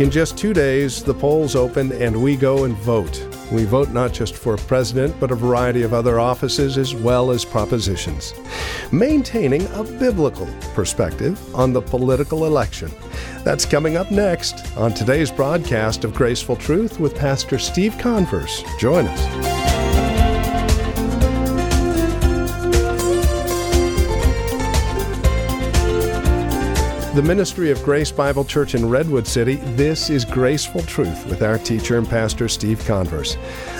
In just two days, the polls open and we go and vote. We vote not just for president, but a variety of other offices as well as propositions, maintaining a biblical perspective on the political election. That's coming up next on today's broadcast of Graceful Truth with Pastor Steve Converse. Join us. The ministry of Grace Bible Church in Redwood City, this is Graceful Truth with our teacher and pastor Steve Converse.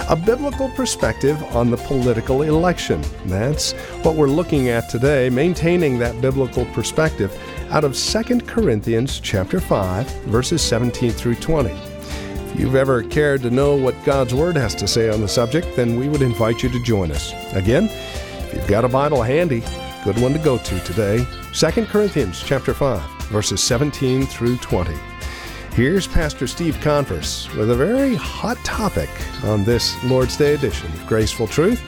A biblical perspective on the political election. That's what we're looking at today, maintaining that biblical perspective out of 2 Corinthians chapter 5, verses 17 through 20. If you've ever cared to know what God's Word has to say on the subject, then we would invite you to join us. Again, if you've got a Bible handy, good one to go to today, 2 Corinthians chapter 5 verses 17 through 20. Here's Pastor Steve Converse with a very hot topic on this Lord's Day edition of Graceful Truth.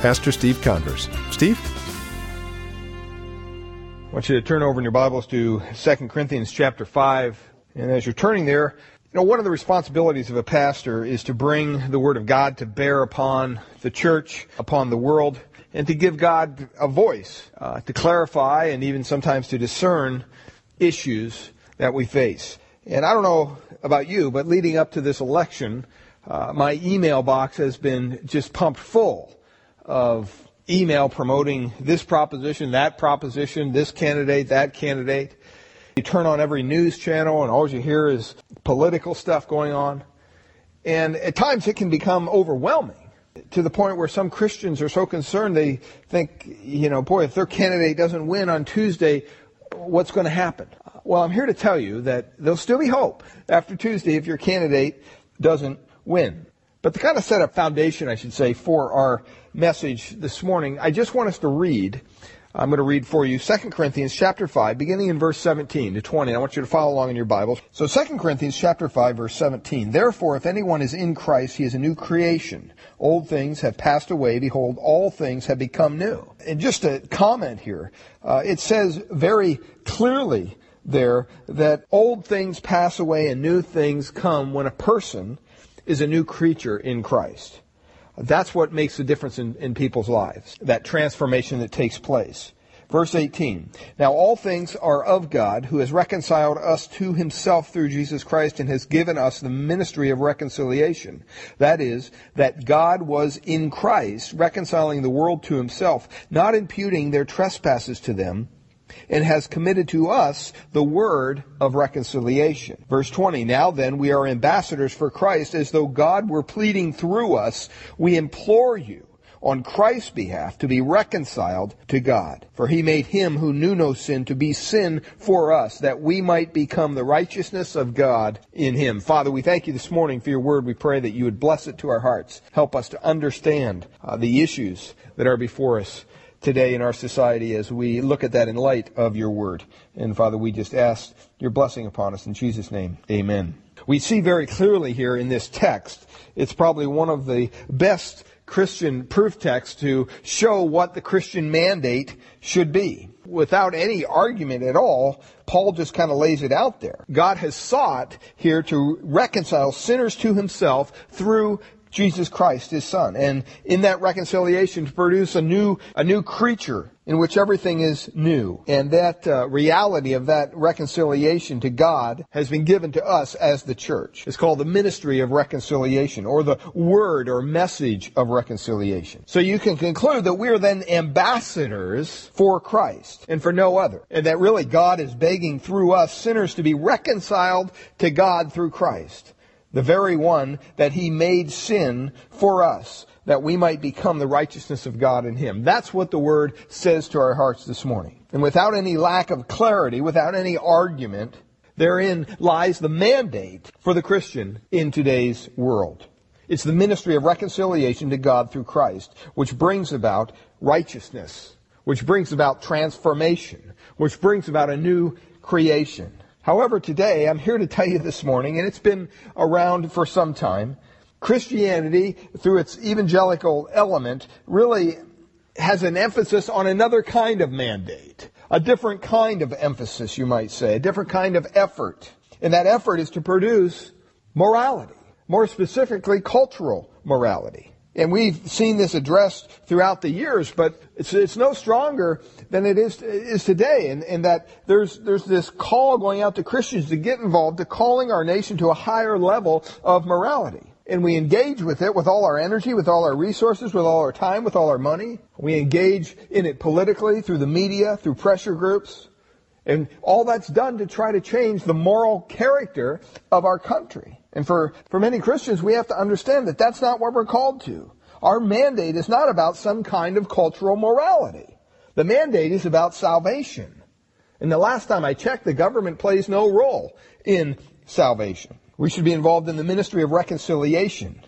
Pastor Steve Converse. Steve? I want you to turn over in your Bibles to 2 Corinthians chapter 5. And as you're turning there, you know, one of the responsibilities of a pastor is to bring the Word of God to bear upon the church, upon the world, and to give God a voice, uh, to clarify and even sometimes to discern issues that we face. And I don't know about you, but leading up to this election, uh, my email box has been just pumped full of email promoting this proposition, that proposition, this candidate, that candidate. You turn on every news channel and all you hear is political stuff going on. And at times it can become overwhelming to the point where some Christians are so concerned they think, you know, boy, if their candidate doesn't win on Tuesday, what's going to happen? Well, I'm here to tell you that there'll still be hope after Tuesday if your candidate doesn't win. But to kind of set a foundation, I should say, for our message this morning, I just want us to read. I'm going to read for you 2 Corinthians chapter 5, beginning in verse 17 to 20. I want you to follow along in your Bibles. So 2 Corinthians chapter 5, verse 17. Therefore, if anyone is in Christ, he is a new creation. Old things have passed away. Behold, all things have become new. And just a comment here, uh, it says very clearly there that old things pass away and new things come when a person is a new creature in Christ. That's what makes the difference in, in people's lives, that transformation that takes place. Verse 18. Now all things are of God, who has reconciled us to himself through Jesus Christ and has given us the ministry of reconciliation. That is, that God was in Christ, reconciling the world to himself, not imputing their trespasses to them, and has committed to us the word of reconciliation. Verse 20, now then we are ambassadors for Christ as though God were pleading through us. We implore you on Christ's behalf to be reconciled to God. For he made him who knew no sin to be sin for us, that we might become the righteousness of God in him. Father, we thank you this morning for your word. We pray that you would bless it to our hearts. Help us to understand uh, the issues that are before us today in our society as we look at that in light of your word. And Father, we just ask your blessing upon us in Jesus' name. Amen. We see very clearly here in this text, it's probably one of the best Christian proof text to show what the Christian mandate should be. Without any argument at all, Paul just kind of lays it out there. God has sought here to reconcile sinners to himself through Jesus Christ, his son. And in that reconciliation to produce a new, a new creature in which everything is new. And that uh, reality of that reconciliation to God has been given to us as the church. It's called the ministry of reconciliation or the word or message of reconciliation. So you can conclude that we are then ambassadors for Christ and for no other. And that really God is begging through us sinners to be reconciled to God through Christ the very one that he made sin for us, that we might become the righteousness of God in him. That's what the word says to our hearts this morning. And without any lack of clarity, without any argument, therein lies the mandate for the Christian in today's world. It's the ministry of reconciliation to God through Christ, which brings about righteousness, which brings about transformation, which brings about a new creation. However, today I'm here to tell you this morning, and it's been around for some time, Christianity, through its evangelical element, really has an emphasis on another kind of mandate. A different kind of emphasis, you might say, a different kind of effort. And that effort is to produce morality, more specifically cultural morality. And we've seen this addressed throughout the years, but it's, it's no stronger than it is, is today. And, that there's, there's this call going out to Christians to get involved, to calling our nation to a higher level of morality. And we engage with it with all our energy, with all our resources, with all our time, with all our money. We engage in it politically, through the media, through pressure groups. And all that's done to try to change the moral character of our country. And for, for many Christians, we have to understand that that's not what we're called to. Our mandate is not about some kind of cultural morality. The mandate is about salvation. And the last time I checked, the government plays no role in salvation. We should be involved in the ministry of reconciliation.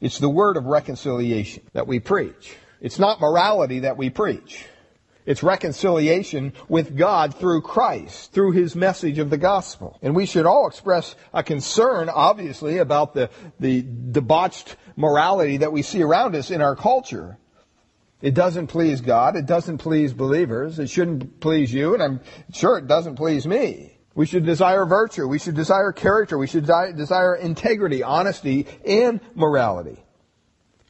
It's the word of reconciliation that we preach. It's not morality that we preach. It's reconciliation with God through Christ, through His message of the gospel. And we should all express a concern, obviously, about the, the debauched morality that we see around us in our culture. It doesn't please God. It doesn't please believers. It shouldn't please you, and I'm sure it doesn't please me. We should desire virtue. We should desire character. We should desire integrity, honesty, and morality.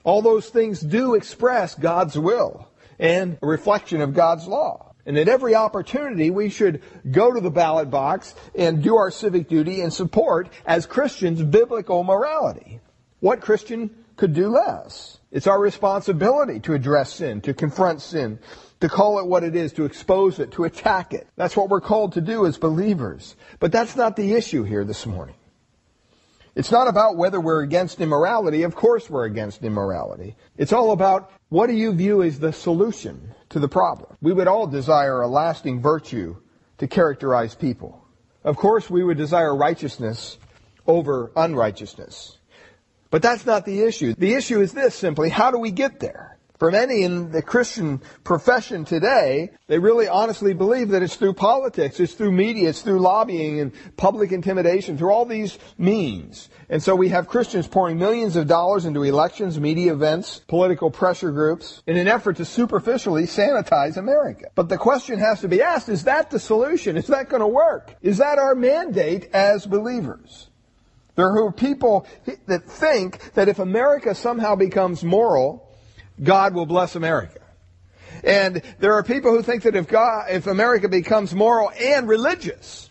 All those things do express God's will and a reflection of God's law. And at every opportunity, we should go to the ballot box and do our civic duty and support, as Christians, biblical morality. What Christian could do less? It's our responsibility to address sin, to confront sin, to call it what it is, to expose it, to attack it. That's what we're called to do as believers. But that's not the issue here this morning. It's not about whether we're against immorality. Of course we're against immorality. It's all about what do you view as the solution to the problem? We would all desire a lasting virtue to characterize people. Of course we would desire righteousness over unrighteousness. But that's not the issue. The issue is this simply, how do we get there? For many in the Christian profession today, they really honestly believe that it's through politics, it's through media, it's through lobbying and public intimidation, through all these means. And so we have Christians pouring millions of dollars into elections, media events, political pressure groups, in an effort to superficially sanitize America. But the question has to be asked, is that the solution? Is that going to work? Is that our mandate as believers? There are people that think that if America somehow becomes moral, God will bless America. And there are people who think that if God, if America becomes moral and religious,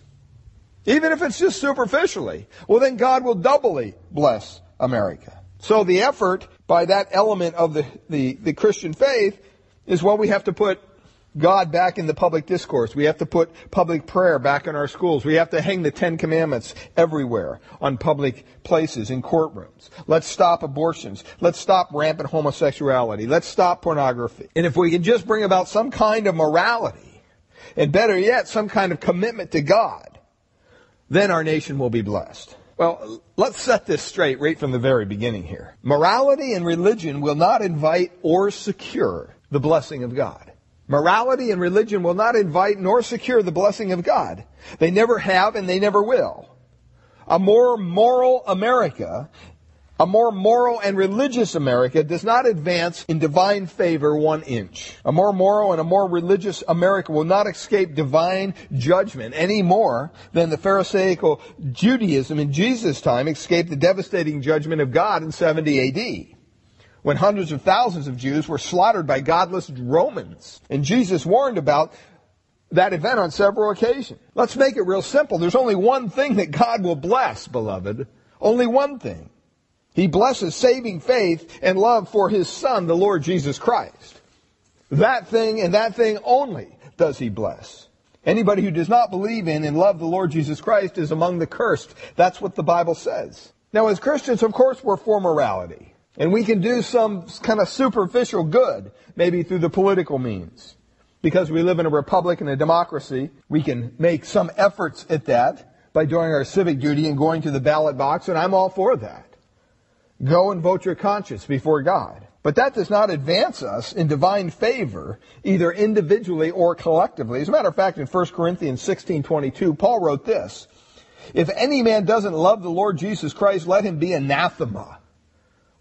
even if it's just superficially, well then God will doubly bless America. So the effort by that element of the, the, the Christian faith is what we have to put God back in the public discourse. We have to put public prayer back in our schools. We have to hang the Ten Commandments everywhere on public places, in courtrooms. Let's stop abortions. Let's stop rampant homosexuality. Let's stop pornography. And if we can just bring about some kind of morality, and better yet, some kind of commitment to God, then our nation will be blessed. Well, let's set this straight right from the very beginning here. Morality and religion will not invite or secure the blessing of God. Morality and religion will not invite nor secure the blessing of God. They never have and they never will. A more moral America, a more moral and religious America does not advance in divine favor one inch. A more moral and a more religious America will not escape divine judgment any more than the Pharisaical Judaism in Jesus' time escaped the devastating judgment of God in 70 AD when hundreds of thousands of Jews were slaughtered by godless Romans. And Jesus warned about that event on several occasions. Let's make it real simple. There's only one thing that God will bless, beloved. Only one thing. He blesses saving faith and love for His Son, the Lord Jesus Christ. That thing and that thing only does He bless. Anybody who does not believe in and love the Lord Jesus Christ is among the cursed. That's what the Bible says. Now, as Christians, of course, we're for morality. And we can do some kind of superficial good, maybe through the political means. Because we live in a republic and a democracy, we can make some efforts at that by doing our civic duty and going to the ballot box, and I'm all for that. Go and vote your conscience before God. But that does not advance us in divine favor, either individually or collectively. As a matter of fact, in 1 Corinthians 16:22, Paul wrote this: "If any man doesn't love the Lord Jesus Christ, let him be anathema."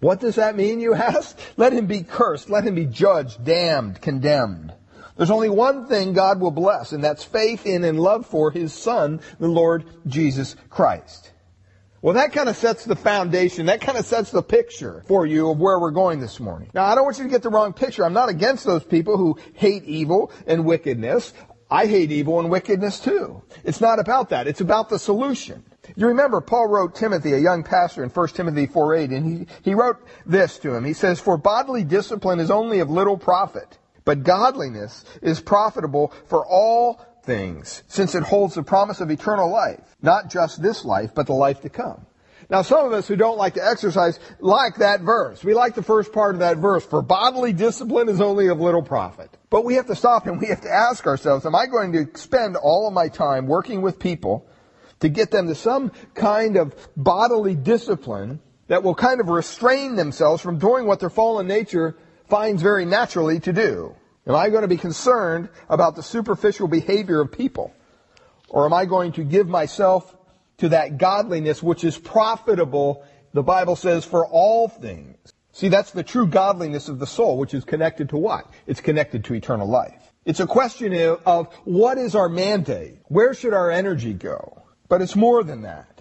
What does that mean, you ask? Let him be cursed. Let him be judged, damned, condemned. There's only one thing God will bless, and that's faith in and love for His Son, the Lord Jesus Christ. Well, that kind of sets the foundation. That kind of sets the picture for you of where we're going this morning. Now, I don't want you to get the wrong picture. I'm not against those people who hate evil and wickedness. I hate evil and wickedness too. It's not about that. It's about the solution. You remember Paul wrote Timothy, a young pastor in 1 Timothy 4:8, and he, he wrote this to him. He says, For bodily discipline is only of little profit, but godliness is profitable for all things, since it holds the promise of eternal life. Not just this life, but the life to come. Now, some of us who don't like to exercise like that verse. We like the first part of that verse. For bodily discipline is only of little profit. But we have to stop and we have to ask ourselves, am I going to spend all of my time working with people to get them to some kind of bodily discipline that will kind of restrain themselves from doing what their fallen nature finds very naturally to do? Am I going to be concerned about the superficial behavior of people? Or am I going to give myself to that godliness which is profitable, the Bible says, for all things? See, that's the true godliness of the soul, which is connected to what? It's connected to eternal life. It's a question of what is our mandate? Where should our energy go? But it's more than that.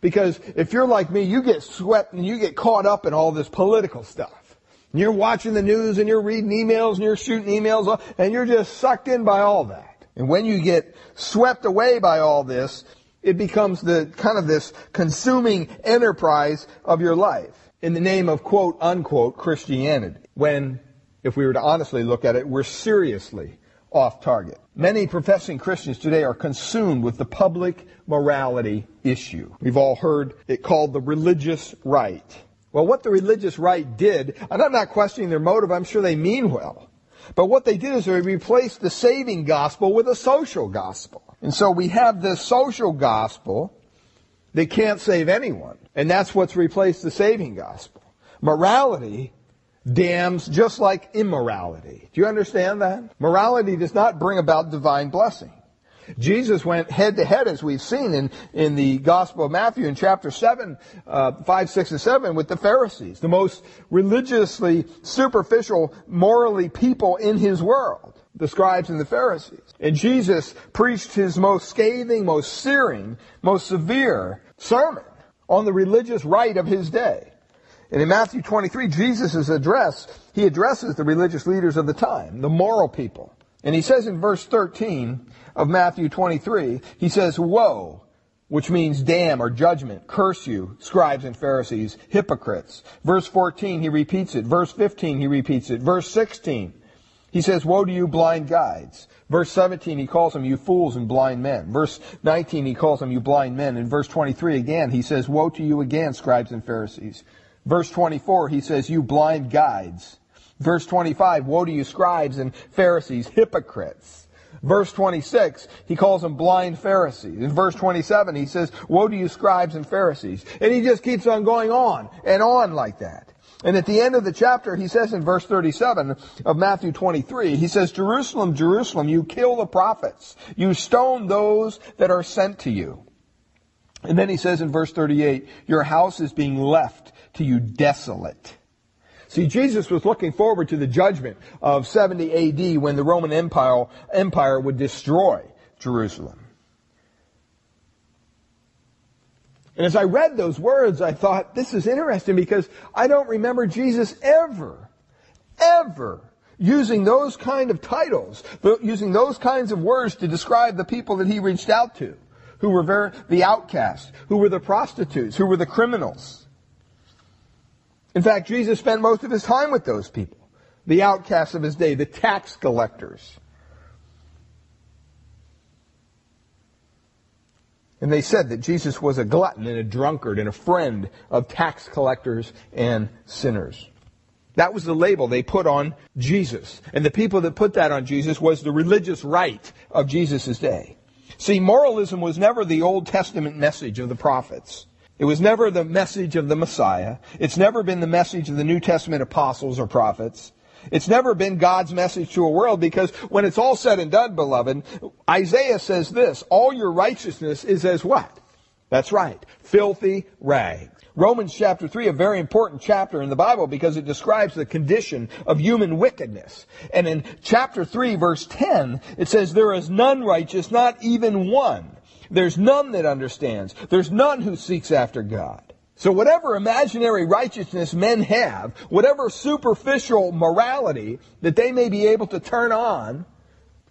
Because if you're like me, you get swept and you get caught up in all this political stuff. And you're watching the news and you're reading emails and you're shooting emails and you're just sucked in by all that. And when you get swept away by all this, it becomes the kind of this consuming enterprise of your life in the name of quote unquote Christianity. When, if we were to honestly look at it, we're seriously off target. Many professing Christians today are consumed with the public morality issue. We've all heard it called the religious right. Well, what the religious right did, and I'm not questioning their motive, I'm sure they mean well. But what they did is they replaced the saving gospel with a social gospel. And so we have this social gospel that can't save anyone. And that's what's replaced the saving gospel. Morality damns just like immorality. Do you understand that? Morality does not bring about divine blessing. Jesus went head to head, as we've seen in, in the Gospel of Matthew in chapter 7, uh, 5, 6, and 7, with the Pharisees, the most religiously superficial, morally people in his world, the scribes and the Pharisees. And Jesus preached his most scathing, most searing, most severe sermon on the religious right of his day. And in Matthew 23, Jesus' address, he addresses the religious leaders of the time, the moral people. And he says in verse 13, of Matthew 23, he says, Woe, which means damn or judgment, curse you, scribes and Pharisees, hypocrites. Verse 14, he repeats it. Verse 15, he repeats it. Verse 16, he says, Woe to you, blind guides. Verse 17, he calls them, you fools and blind men. Verse 19, he calls them, you blind men. In verse 23 again, he says, Woe to you again, scribes and Pharisees. Verse 24, he says, You blind guides. Verse 25, Woe to you, scribes and Pharisees, hypocrites. Verse 26, he calls them blind Pharisees. In verse 27, he says, Woe to you scribes and Pharisees. And he just keeps on going on and on like that. And at the end of the chapter, he says in verse 37 of Matthew 23, he says, Jerusalem, Jerusalem, you kill the prophets. You stone those that are sent to you. And then he says in verse 38, your house is being left to you desolate. See, Jesus was looking forward to the judgment of 70 AD when the Roman Empire, Empire would destroy Jerusalem. And as I read those words, I thought, this is interesting because I don't remember Jesus ever, ever using those kind of titles, using those kinds of words to describe the people that he reached out to, who were very, the outcasts, who were the prostitutes, who were the criminals. In fact, Jesus spent most of his time with those people, the outcasts of his day, the tax collectors. And they said that Jesus was a glutton and a drunkard and a friend of tax collectors and sinners. That was the label they put on Jesus. And the people that put that on Jesus was the religious right of Jesus' day. See, moralism was never the Old Testament message of the prophets. It was never the message of the Messiah. It's never been the message of the New Testament apostles or prophets. It's never been God's message to a world because when it's all said and done, beloved, Isaiah says this, all your righteousness is as what? That's right. Filthy rags. Romans chapter 3, a very important chapter in the Bible because it describes the condition of human wickedness. And in chapter 3, verse 10, it says, There is none righteous, not even one. There's none that understands. There's none who seeks after God. So whatever imaginary righteousness men have, whatever superficial morality that they may be able to turn on,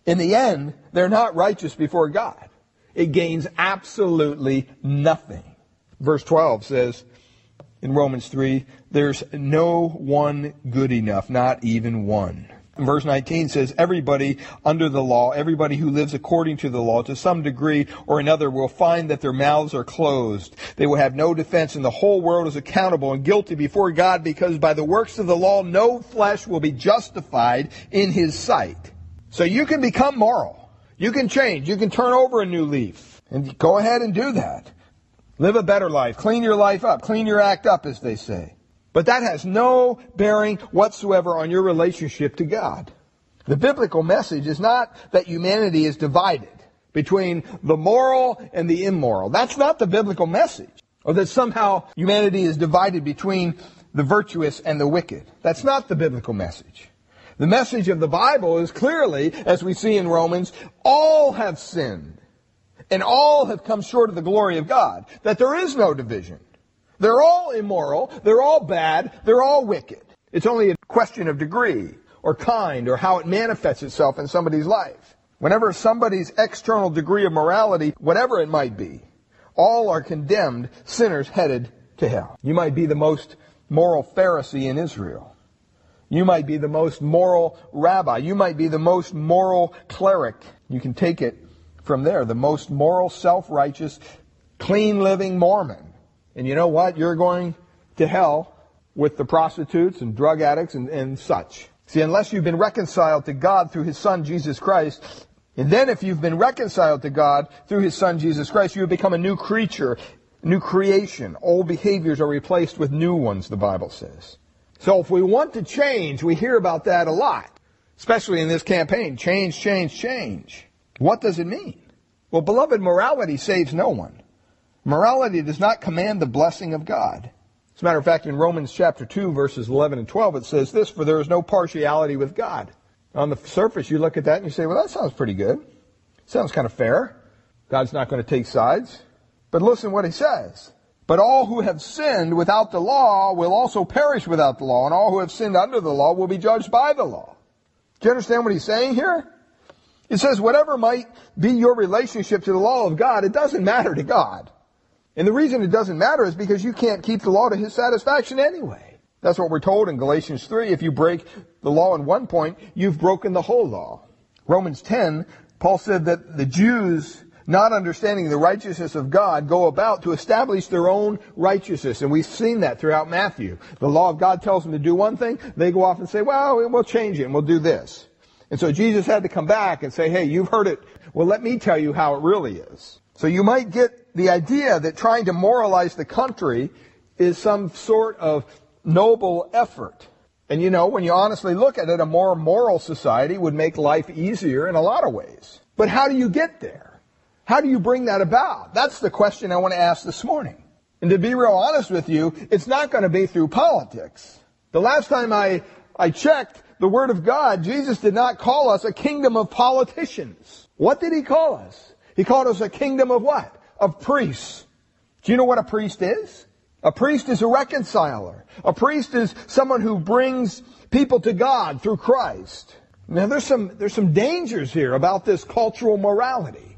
in the end, they're not righteous before God. It gains absolutely nothing. Verse 12 says, in Romans 3, there's no one good enough, not even one. Verse 19 says, everybody under the law, everybody who lives according to the law, to some degree or another, will find that their mouths are closed. They will have no defense, and the whole world is accountable and guilty before God, because by the works of the law, no flesh will be justified in his sight. So you can become moral. You can change. You can turn over a new leaf. And go ahead and do that. Live a better life. Clean your life up. Clean your act up, as they say. But that has no bearing whatsoever on your relationship to God. The biblical message is not that humanity is divided between the moral and the immoral. That's not the biblical message. Or that somehow humanity is divided between the virtuous and the wicked. That's not the biblical message. The message of the Bible is clearly, as we see in Romans, all have sinned and all have come short of the glory of God. That there is no division. They're all immoral. They're all bad. They're all wicked. It's only a question of degree or kind or how it manifests itself in somebody's life. Whenever somebody's external degree of morality, whatever it might be, all are condemned sinners headed to hell. You might be the most moral Pharisee in Israel. You might be the most moral rabbi. You might be the most moral cleric. You can take it from there, the most moral, self-righteous, clean living Mormon. And you know what? You're going to hell with the prostitutes and drug addicts and, and such. See, unless you've been reconciled to God through His Son, Jesus Christ, and then if you've been reconciled to God through His Son, Jesus Christ, you have become a new creature, new creation. Old behaviors are replaced with new ones, the Bible says. So if we want to change, we hear about that a lot, especially in this campaign. Change, change, change. What does it mean? Well, beloved, morality saves no one. Morality does not command the blessing of God. As a matter of fact, in Romans chapter 2, verses 11 and 12, it says this, For there is no partiality with God. On the surface, you look at that and you say, well, that sounds pretty good. Sounds kind of fair. God's not going to take sides. But listen what he says. But all who have sinned without the law will also perish without the law, and all who have sinned under the law will be judged by the law. Do you understand what he's saying here? It says whatever might be your relationship to the law of God, it doesn't matter to God. And the reason it doesn't matter is because you can't keep the law to his satisfaction anyway. That's what we're told in Galatians 3. If you break the law in one point, you've broken the whole law. Romans 10, Paul said that the Jews, not understanding the righteousness of God, go about to establish their own righteousness. And we've seen that throughout Matthew. The law of God tells them to do one thing. They go off and say, well, we'll change it and we'll do this. And so Jesus had to come back and say, hey, you've heard it. Well, let me tell you how it really is. So you might get the idea that trying to moralize the country is some sort of noble effort. And you know, when you honestly look at it, a more moral society would make life easier in a lot of ways. But how do you get there? How do you bring that about? That's the question I want to ask this morning. And to be real honest with you, it's not going to be through politics. The last time I, I checked, the Word of God, Jesus did not call us a kingdom of politicians. What did He call us? He called us a kingdom of what? Of priests. Do you know what a priest is? A priest is a reconciler. A priest is someone who brings people to God through Christ. Now there's some, there's some dangers here about this cultural morality.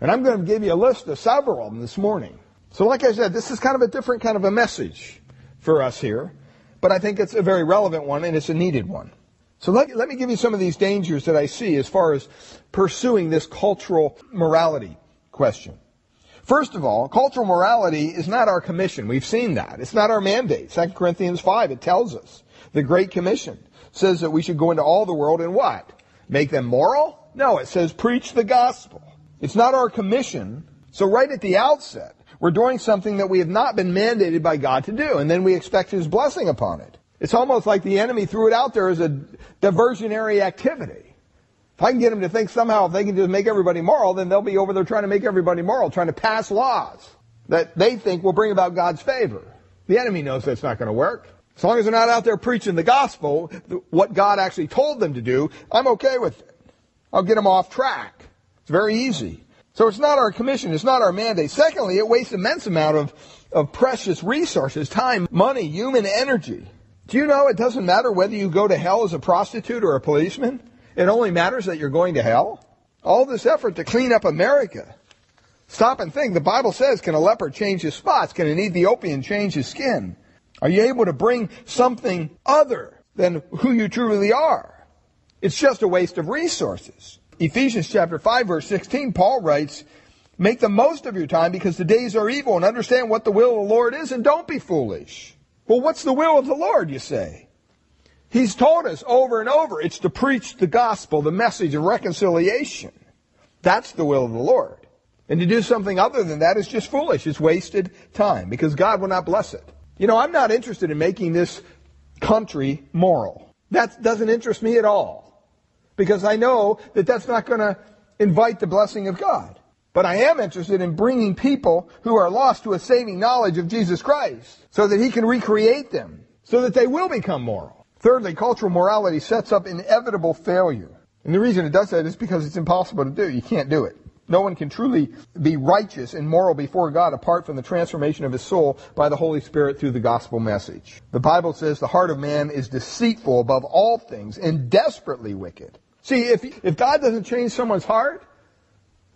And I'm going to give you a list of several of them this morning. So like I said, this is kind of a different kind of a message for us here. But I think it's a very relevant one and it's a needed one. So let, let me give you some of these dangers that I see as far as pursuing this cultural morality question. First of all, cultural morality is not our commission. We've seen that. It's not our mandate. 2 Corinthians 5, it tells us. The Great Commission says that we should go into all the world and what? Make them moral? No, it says preach the gospel. It's not our commission. So right at the outset, we're doing something that we have not been mandated by God to do, and then we expect His blessing upon it. It's almost like the enemy threw it out there as a diversionary activity. If I can get them to think somehow if they can just make everybody moral, then they'll be over there trying to make everybody moral, trying to pass laws. that they think will bring about God's favor. The enemy knows that's not going to work. As long as they're not out there preaching the gospel, what God actually told them to do, I'm okay with it. I'll get them off track. It's very easy. So it's not our commission, it's not our mandate. Secondly, it wastes immense amount of, of precious resources, time, money, human energy. Do you know it doesn't matter whether you go to hell as a prostitute or a policeman? It only matters that you're going to hell. All this effort to clean up America. Stop and think. The Bible says, can a leopard change his spots? Can an Ethiopian change his skin? Are you able to bring something other than who you truly are? It's just a waste of resources. Ephesians chapter 5 verse 16, Paul writes, Make the most of your time because the days are evil and understand what the will of the Lord is and don't be foolish. Well, what's the will of the Lord, you say? He's told us over and over it's to preach the gospel, the message of reconciliation. That's the will of the Lord. And to do something other than that is just foolish. It's wasted time because God will not bless it. You know, I'm not interested in making this country moral. That doesn't interest me at all. Because I know that that's not going to invite the blessing of God. But I am interested in bringing people who are lost to a saving knowledge of Jesus Christ so that he can recreate them, so that they will become moral. Thirdly, cultural morality sets up inevitable failure. And the reason it does that is because it's impossible to do. You can't do it. No one can truly be righteous and moral before God apart from the transformation of his soul by the Holy Spirit through the gospel message. The Bible says the heart of man is deceitful above all things and desperately wicked. See, if, if God doesn't change someone's heart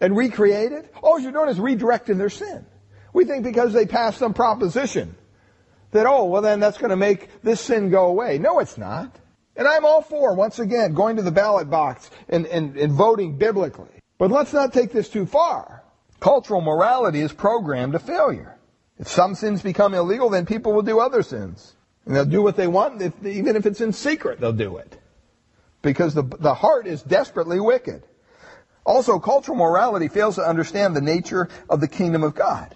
and recreate it, all you're doing is redirecting their sin. We think because they passed some proposition that, oh, well then that's going to make this sin go away. No, it's not. And I'm all for, once again, going to the ballot box and, and, and voting biblically. But let's not take this too far. Cultural morality is programmed to failure. If some sins become illegal, then people will do other sins. And they'll do what they want, if, even if it's in secret, they'll do it. Because the, the heart is desperately wicked. Also, cultural morality fails to understand the nature of the kingdom of God.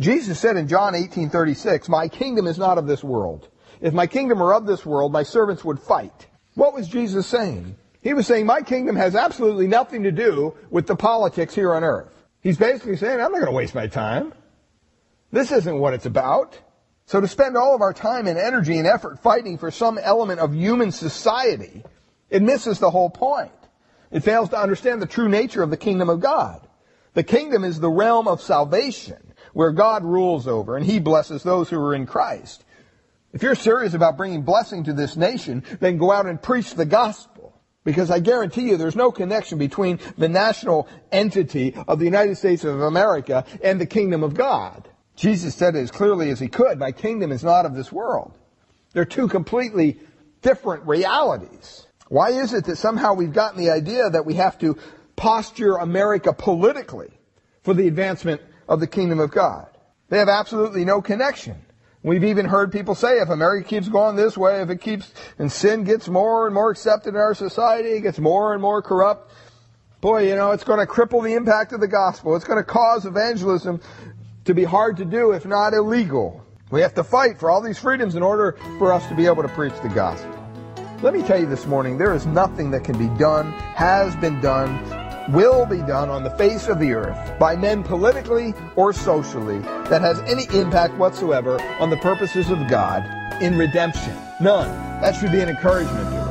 Jesus said in John 18:36, "My kingdom is not of this world. If my kingdom were of this world, my servants would fight." What was Jesus saying? He was saying, my kingdom has absolutely nothing to do with the politics here on earth. He's basically saying, I'm not going to waste my time. This isn't what it's about. So to spend all of our time and energy and effort fighting for some element of human society, it misses the whole point. It fails to understand the true nature of the kingdom of God. The kingdom is the realm of salvation where God rules over and he blesses those who are in Christ. If you're serious about bringing blessing to this nation, then go out and preach the gospel. Because I guarantee you there's no connection between the national entity of the United States of America and the kingdom of God. Jesus said it as clearly as he could, my kingdom is not of this world. They're two completely different realities. Why is it that somehow we've gotten the idea that we have to posture America politically for the advancement of the kingdom of God? They have absolutely no connection. We've even heard people say if America keeps going this way, if it keeps, and sin gets more and more accepted in our society, it gets more and more corrupt, boy, you know, it's going to cripple the impact of the gospel. It's going to cause evangelism to be hard to do, if not illegal. We have to fight for all these freedoms in order for us to be able to preach the gospel. Let me tell you this morning, there is nothing that can be done, has been done, will be done on the face of the earth by men politically or socially that has any impact whatsoever on the purposes of God in redemption. None. That should be an encouragement to us.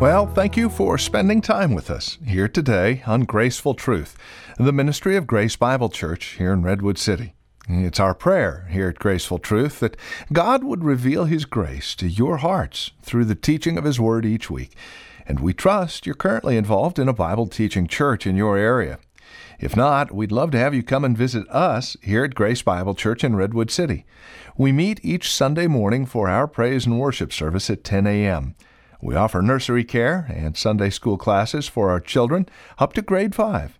Well, thank you for spending time with us here today on Graceful Truth, the ministry of Grace Bible Church here in Redwood City. It's our prayer here at Graceful Truth that God would reveal His grace to your hearts through the teaching of His Word each week and we trust you're currently involved in a Bible teaching church in your area. If not, we'd love to have you come and visit us here at Grace Bible Church in Redwood City. We meet each Sunday morning for our praise and worship service at 10 a.m. We offer nursery care and Sunday school classes for our children up to grade 5.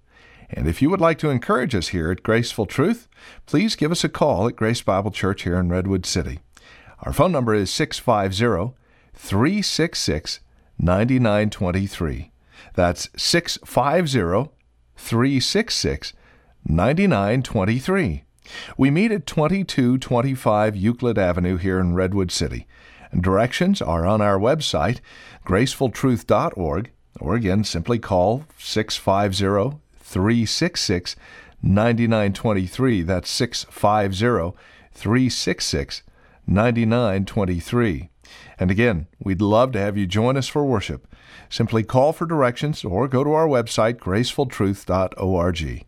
And if you would like to encourage us here at Graceful Truth, please give us a call at Grace Bible Church here in Redwood City. Our phone number is 650 366 9923. That's 650 366 9923. We meet at 2225 Euclid Avenue here in Redwood City. Directions are on our website, gracefultruth.org, or again, simply call 650 366 9923. That's 650 366 9923. And again, we'd love to have you join us for worship. Simply call for directions or go to our website, gracefultruth.org.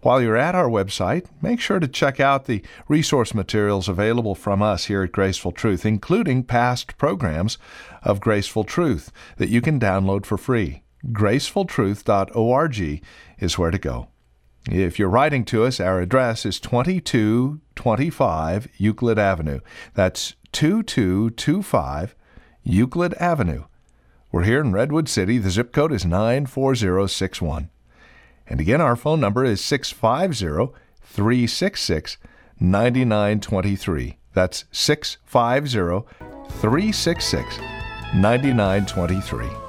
While you're at our website, make sure to check out the resource materials available from us here at Graceful Truth, including past programs of Graceful Truth that you can download for free. gracefultruth.org is where to go. If you're writing to us, our address is 2225 Euclid Avenue. That's 2225 Euclid Avenue. We're here in Redwood City. The zip code is 94061. And again, our phone number is 650 366 9923. That's 650 366 9923.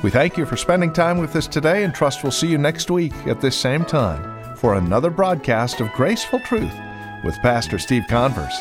We thank you for spending time with us today and trust we'll see you next week at this same time for another broadcast of Graceful Truth with Pastor Steve Converse.